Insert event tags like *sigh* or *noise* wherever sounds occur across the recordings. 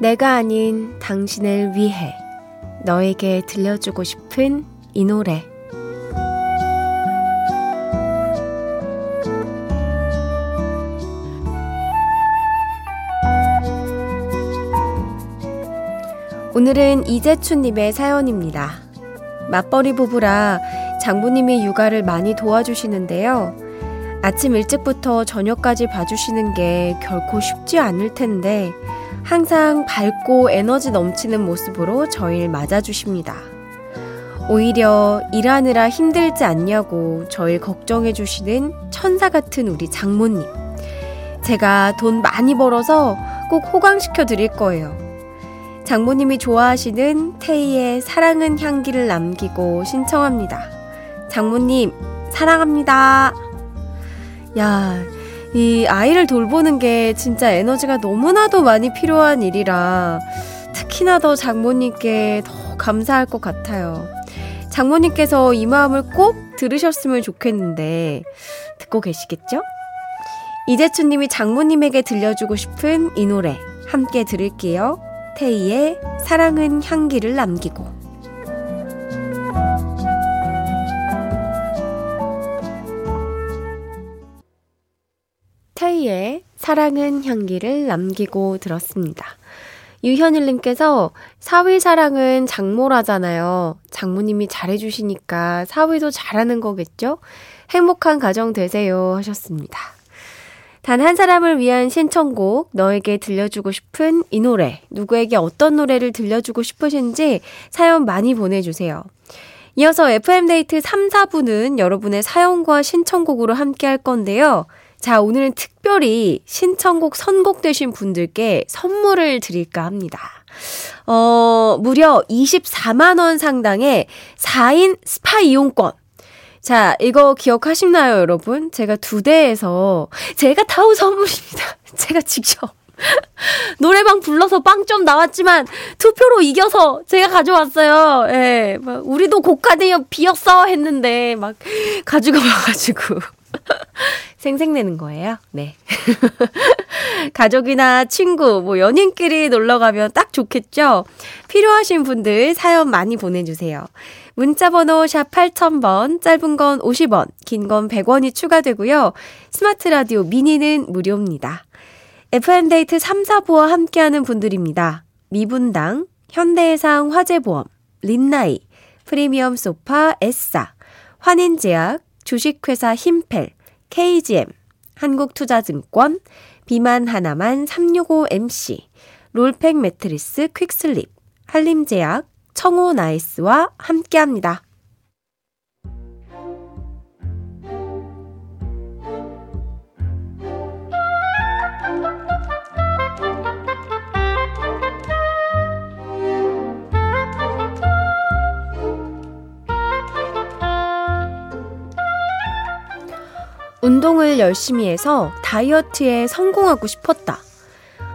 내가 아닌 당신을 위해 너에게 들려주고 싶은 이 노래. 오늘은 이재춘님의 사연입니다. 맞벌이 부부라 장모님이 육아를 많이 도와주시는데요. 아침 일찍부터 저녁까지 봐주시는 게 결코 쉽지 않을 텐데, 항상 밝고 에너지 넘치는 모습으로 저희를 맞아주십니다. 오히려 일하느라 힘들지 않냐고 저희를 걱정해주시는 천사 같은 우리 장모님. 제가 돈 많이 벌어서 꼭 호강시켜 드릴 거예요. 장모님이 좋아하시는 테이의 사랑은 향기를 남기고 신청합니다. 장모님, 사랑합니다. 야, 이 아이를 돌보는 게 진짜 에너지가 너무나도 많이 필요한 일이라 특히나 더 장모님께 더 감사할 것 같아요. 장모님께서 이 마음을 꼭 들으셨으면 좋겠는데 듣고 계시겠죠? 이재춘님이 장모님에게 들려주고 싶은 이 노래 함께 들을게요. 테이의 사랑은 향기를 남기고 테이의 사랑은 향기를 남기고 들었습니다. 유현일님께서 사위 사랑은 장모라잖아요. 장모님이 잘해주시니까 사위도 잘하는 거겠죠? 행복한 가정 되세요. 하셨습니다. 단 한 사람을 위한 신청곡, 너에게 들려주고 싶은 이 노래, 누구에게 어떤 노래를 들려주고 싶으신지 사연 많이 보내주세요. 이어서 FM데이트 3, 4부는 여러분의 사연과 신청곡으로 함께 할 건데요. 자, 오늘은 특별히 신청곡 선곡되신 분들께 선물을 드릴까 합니다. 어, 무려 24만원 상당의 4인 스파 이용권. 자, 이거 기억하시나요, 여러분? 제가 두 대에서, 제가 타온 선물입니다. *laughs* 제가 직접. *laughs* 노래방 불러서 빵점 나왔지만 투표로 이겨서 제가 가져왔어요. 예. 막 우리도 고카드여 비었어 했는데 막 가지고 와가지고 *laughs* 생색내는 거예요. 네. *laughs* 가족이나 친구, 뭐 연인끼리 놀러 가면 딱 좋겠죠? 필요하신 분들 사연 많이 보내주세요. 문자번호 샵 8000번, 짧은 건 50원, 긴 건 100원이 추가되고요. 스마트 라디오 미니는 무료입니다. FM데이트 3, 4부와 함께하는 분들입니다. 미분당, 현대해상 화재보험, 린나이, 프리미엄 소파 에싸, 환인제약, 주식회사 힘펠, KGM, 한국투자증권, 비만 하나만 365MC, 롤팩 매트리스 퀵슬립, 한림제약, 청호 나이스와 함께합니다. 운동을 열심히 해서 다이어트에 성공하고 싶었다.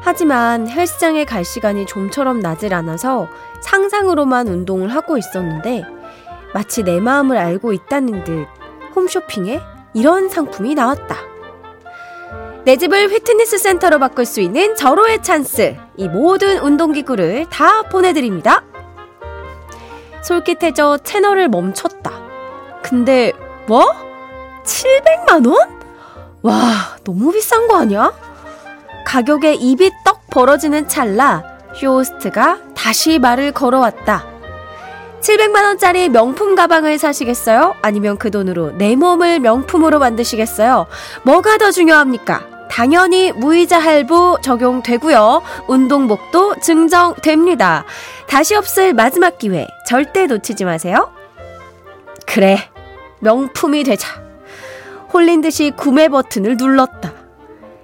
하지만 헬스장에 갈 시간이 좀처럼 나질 않아서 상상으로만 운동을 하고 있었는데 마치 내 마음을 알고 있다는 듯 홈쇼핑에 이런 상품이 나왔다. 내 집을 피트니스 센터로 바꿀 수 있는 절호의 찬스. 이 모든 운동기구를 다 보내드립니다. 솔깃해져 채널을 멈췄다. 근데 뭐? 700만 원? 와, 너무 비싼 거 아니야? 가격에 입이 떡 벌어지는 찰나 쇼호스트가 다시 말을 걸어왔다. 700만원짜리 명품 가방을 사시겠어요? 아니면 그 돈으로 내 몸을 명품으로 만드시겠어요? 뭐가 더 중요합니까? 당연히 무이자 할부 적용되고요. 운동복도 증정됩니다. 다시 없을 마지막 기회 절대 놓치지 마세요. 그래, 명품이 되자. 홀린 듯이 구매 버튼을 눌렀다.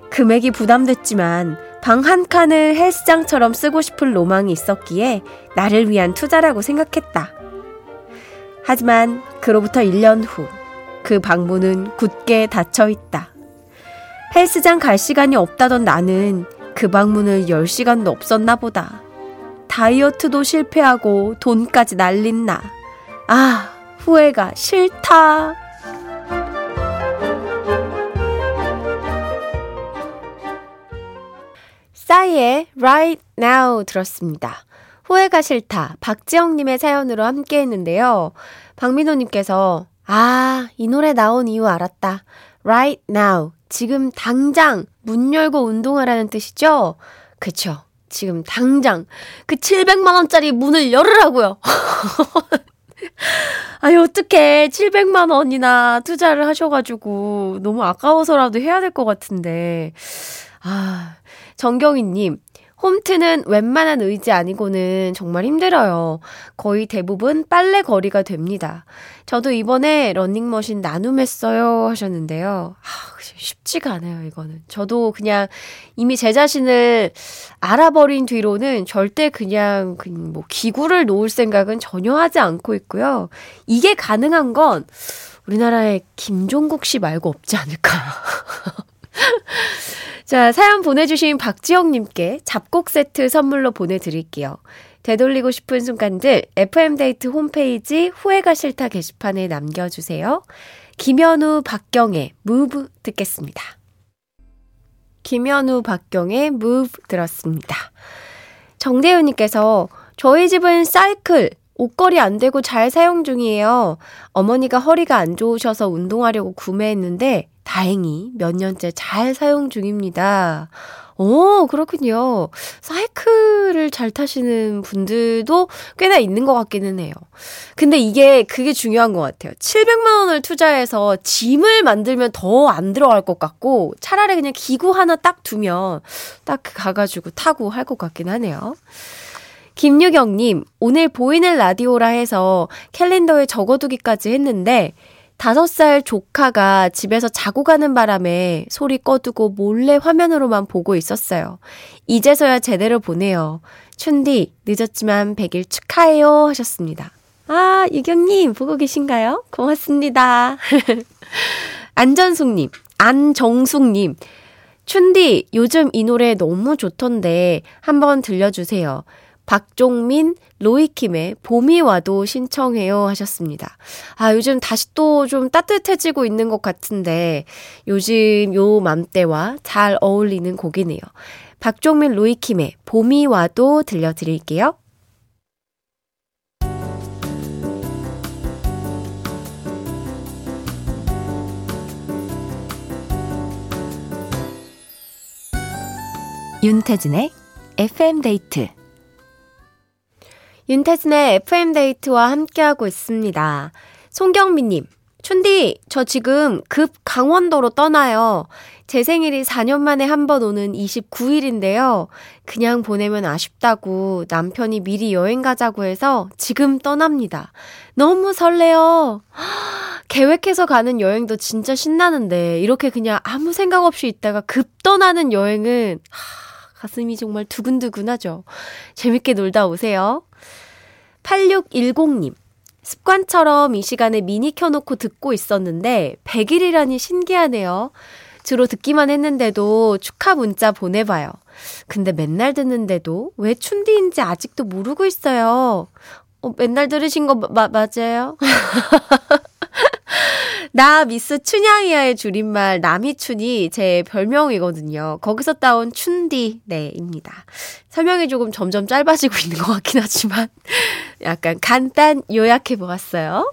금액이 부담됐지만 방 한 칸을 헬스장처럼 쓰고 싶은 로망이 있었기에 나를 위한 투자라고 생각했다. 하지만 그로부터 1년 후 그 방문은 굳게 닫혀 있다. 헬스장 갈 시간이 없다던 나는 그 방문을 10시간도 없었나 보다. 다이어트도 실패하고 돈까지 날린 나. 아, 후회가 싫다. 싸이의 Right Now 들었습니다. 후회가 싫다. 박지영님의 사연으로 함께 했는데요. 박민호님께서, 아, 이 노래 나온 이유 알았다. Right Now. 지금 당장 문 열고 운동하라는 뜻이죠? 그쵸. 지금 당장 그 700만원짜리 문을 열으라고요. *laughs* 아니, 어떡해. 700만 원이나 투자를 하셔가지고 너무 아까워서라도 해야 될 것 같은데. 아, 정경희님, 홈트는 웬만한 의지 아니고는 정말 힘들어요. 거의 대부분 빨래 거리가 됩니다. 저도 이번에 러닝머신 나눔했어요 하셨는데요. 아, 쉽지가 않아요, 이거는. 저도 그냥 이미 제 자신을 알아버린 뒤로는 절대 그냥, 뭐, 기구를 놓을 생각은 전혀 하지 않고 있고요. 이게 가능한 건 우리나라의 김종국 씨 말고 없지 않을까. *laughs* 자, 사연 보내주신 박지영님께 잡곡 세트 선물로 보내드릴게요. 되돌리고 싶은 순간들 FM데이트 홈페이지 후회가 싫다 게시판에 남겨주세요. 김현우 박경의 Move 듣겠습니다. 김현우 박경의 Move 들었습니다. 정대윤님께서 저희 집은 사이클 옷걸이 안 되고 잘 사용 중이에요. 어머니가 허리가 안 좋으셔서 운동하려고 구매했는데 다행히 몇 년째 잘 사용 중입니다. 오, 그렇군요. 사이클을 잘 타시는 분들도 꽤나 있는 것 같기는 해요. 근데 이게, 그게 중요한 것 같아요. 700만 원을 투자해서 짐을 만들면 더 안 들어갈 것 같고, 차라리 그냥 기구 하나 딱 두면, 딱 가가지고 타고 할 것 같긴 하네요. 김유경님, 오늘 보이는 라디오라 해서 캘린더에 적어두기까지 했는데, 다섯 살 조카가 집에서 자고 가는 바람에 소리 꺼두고 몰래 화면으로만 보고 있었어요. 이제서야 제대로 보네요. 춘디, 늦었지만 100일 축하해요. 하셨습니다. 아, 유경님, 보고 계신가요? 고맙습니다. *laughs* 안전숙님, 안정숙님, 춘디, 요즘 이 노래 너무 좋던데 한번 들려주세요. 박종민, 로이킴의 봄이 와도 신청해요 하셨습니다. 아, 요즘 다시 또 좀 따뜻해지고 있는 것 같은데 요즘 요 맘때와 잘 어울리는 곡이네요. 박종민, 로이킴의 봄이 와도 들려드릴게요. 윤태진의 FM데이트 윤태진의 FM데이트와 함께하고 있습니다. 송경미님, 춘디, 저 지금 급 강원도로 떠나요. 제 생일이 4년 만에 한 번 오는 29일인데요. 그냥 보내면 아쉽다고 남편이 미리 여행 가자고 해서 지금 떠납니다. 너무 설레요. *gasps* 계획해서 가는 여행도 진짜 신나는데, 이렇게 그냥 아무 생각 없이 있다가 급 떠나는 여행은, 가슴이 정말 두근두근하죠. 재밌게 놀다 오세요. 8610님. 습관처럼 이 시간에 미니 켜놓고 듣고 있었는데 100일이라니 신기하네요. 주로 듣기만 했는데도 축하 문자 보내봐요. 근데 맨날 듣는데도 왜 춘디인지 아직도 모르고 있어요. 어, 맨날 들으신 거 마, 맞아요? *laughs* 나 미스 춘향이야의 줄임말 남이춘이 제 별명이거든요. 거기서 따온 춘디, 네입니다. 설명이 조금 점점 짧아지고 있는 것 같긴 하지만 약간 간단 요약해 보았어요.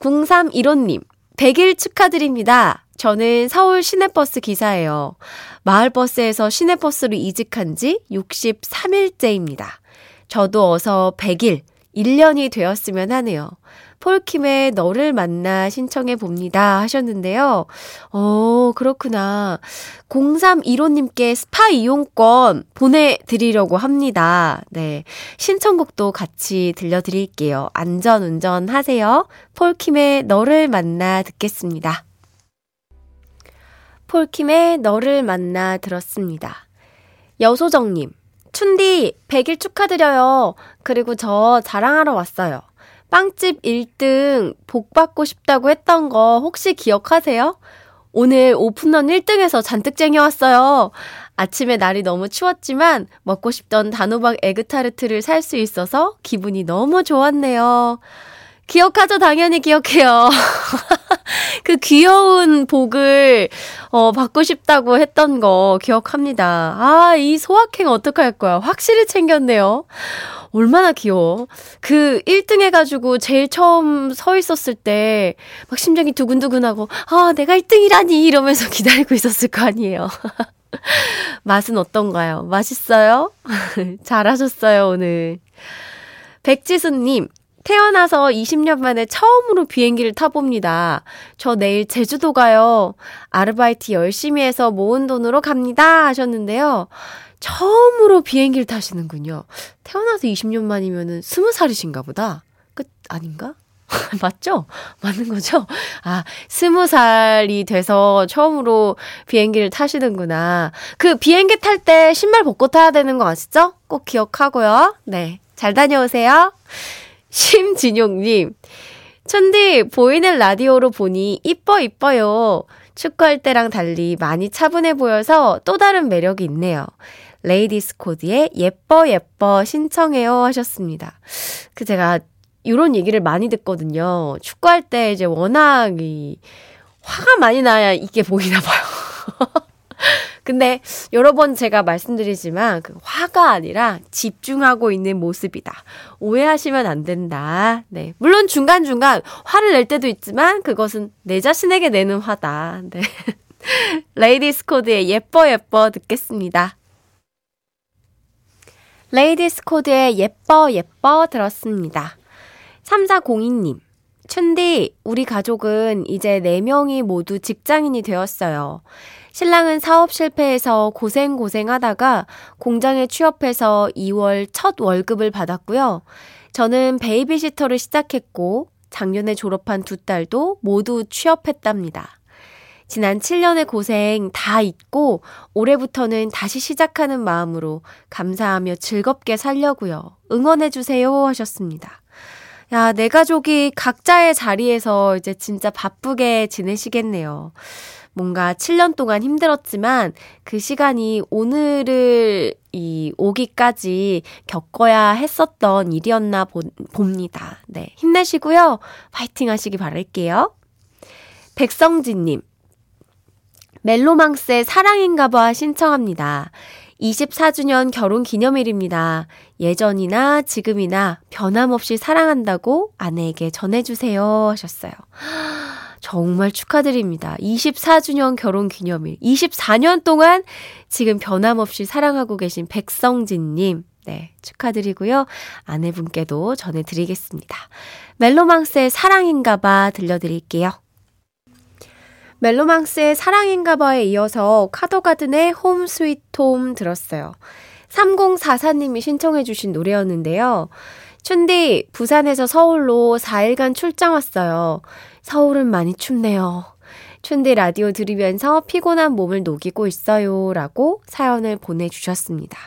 0315님, 100일 축하드립니다. 저는 서울 시내버스 기사예요. 마을버스에서 시내버스로 이직한 지 63일째입니다. 저도 어서 100일, 1년이 되었으면 하네요. 폴킴의 너를 만나 신청해 봅니다 하셨는데요. 어, 그렇구나. 0315님께 스파 이용권 보내드리려고 합니다. 네. 신청곡도 같이 들려드릴게요. 안전 운전 하세요. 폴킴의 너를 만나 듣겠습니다. 폴킴의 너를 만나 들었습니다. 여소정님, 춘디 100일 축하드려요. 그리고 저 자랑하러 왔어요. 빵집 1등 복 받고 싶다고 했던 거 혹시 기억하세요? 오늘 오픈런 1등에서 잔뜩 쟁여왔어요. 아침에 날이 너무 추웠지만 먹고 싶던 단호박 에그타르트를 살 수 있어서 기분이 너무 좋았네요. 기억하죠? 당연히 기억해요. *laughs* 그 귀여운 복을, 어, 받고 싶다고 했던 거 기억합니다. 아, 이 소확행 어떡할 거야. 확실히 챙겼네요. 얼마나 귀여워. 그 1등 해가지고 제일 처음 서 있었을 때 막 심장이 두근두근하고, 아, 내가 1등이라니! 이러면서 *laughs* 기다리고 있었을 거 아니에요. *laughs* 맛은 어떤가요? 맛있어요? 잘하셨어요, 오늘. 백지수님, 태어나서 20년 만에 처음으로 비행기를 타봅니다. 저 내일 제주도 가요. 아르바이트 열심히 해서 모은 돈으로 갑니다. 하셨는데요. 처음으로 비행기를 타시는군요. 태어나서 20년 만이면은 20살이신가 보다. 끝, 아닌가? *laughs* 맞죠? 맞는 거죠? 아, 스무 살이 돼서 처음으로 비행기를 타시는구나. 그 비행기 탈 때 신발 벗고 타야 되는 거 아시죠? 꼭 기억하고요. 네. 잘 다녀오세요. 심진용님. 천디, 보이는 라디오로 보니 이뻐, 이뻐요. 축구할 때랑 달리 많이 차분해 보여서 또 다른 매력이 있네요. 레이디스 코드의 예뻐 예뻐 신청해요 하셨습니다. 그 제가 이런 얘기를 많이 듣거든요. 축구할 때 이제 워낙 이 화가 많이 나야 이게 보이나 봐요. *laughs* 근데 여러 번 제가 말씀드리지만 그 화가 아니라 집중하고 있는 모습이다. 오해하시면 안 된다. 네. 물론 중간중간 화를 낼 때도 있지만 그것은 내 자신에게 내는 화다. 네. *laughs* 레이디스 코드의 예뻐 예뻐 듣겠습니다. 레이디스 코드의 예뻐 예뻐 들었습니다. 3402님. 춘디, 우리 가족은 이제 4명이 모두 직장인이 되었어요. 신랑은 사업 실패해서 고생고생 하다가 공장에 취업해서 2월 첫 월급을 받았고요. 저는 베이비시터를 시작했고, 작년에 졸업한 두 딸도 모두 취업했답니다. 지난 7년의 고생 다 잊고 올해부터는 다시 시작하는 마음으로 감사하며 즐겁게 살려고요. 응원해 주세요 하셨습니다. 야, 내 가족이 각자의 자리에서 이제 진짜 바쁘게 지내시겠네요. 뭔가 7년 동안 힘들었지만 그 시간이 오늘을 이 오기까지 겪어야 했었던 일이었나 보, 봅니다. 네. 힘내시고요. 파이팅 하시기 바랄게요. 백성진님. 멜로망스의 사랑인가봐 신청합니다. 24주년 결혼 기념일입니다. 예전이나 지금이나 변함없이 사랑한다고 아내에게 전해주세요 하셨어요. 정말 축하드립니다. 24주년 결혼 기념일. 24년 동안 지금 변함없이 사랑하고 계신 백성진님. 네, 축하드리고요. 아내분께도 전해드리겠습니다. 멜로망스의 사랑인가봐 들려드릴게요. 멜로망스의 사랑인가봐에 이어서 카더가든의 홈 스위트 홈 들었어요. 3044님이 신청해주신 노래였는데요. 춘디, 부산에서 서울로 4일간 출장 왔어요. 서울은 많이 춥네요. 춘디 라디오 들으면서 피곤한 몸을 녹이고 있어요. 라고 사연을 보내주셨습니다.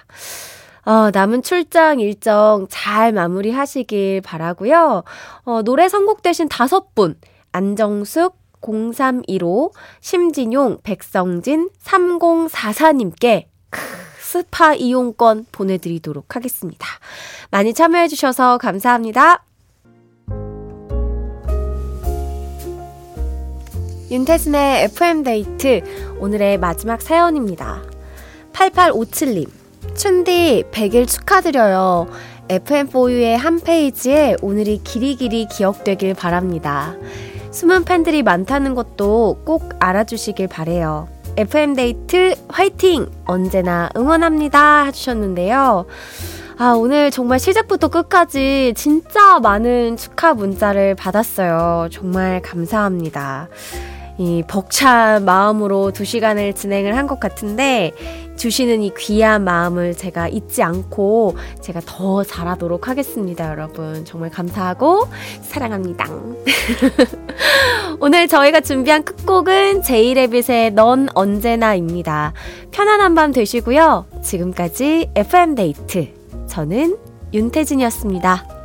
어, 남은 출장 일정 잘 마무리 하시길 바라고요 어, 노래 선곡되신 다섯 분, 안정숙, 0315, 심진용, 백성진, 3044님께 스파 이용권 보내드리도록 하겠습니다. 많이 참여해주셔서 감사합니다. 윤태진의 FM데이트 오늘의 마지막 사연입니다. 8857님, 춘디 100일 축하드려요. FM4U의 한 페이지에 오늘이 길이 길이 기억되길 바랍니다. 숨은 팬들이 많다는 것도 꼭 알아주시길 바래요. FM데이트 화이팅! 언제나 응원합니다. 해주셨는데요. 아, 오늘 정말 시작부터 끝까지 진짜 많은 축하 문자를 받았어요. 정말 감사합니다. 이 벅찬 마음으로 두 시간을 진행을 한 것 같은데 주시는 이 귀한 마음을 제가 잊지 않고 제가 더 잘하도록 하겠습니다, 여러분. 정말 감사하고 사랑합니다. *laughs* 오늘 저희가 준비한 끝곡은 제이레빗의 넌 언제나입니다. 편안한 밤 되시고요. 지금까지 FM데이트. 저는 윤태진이었습니다.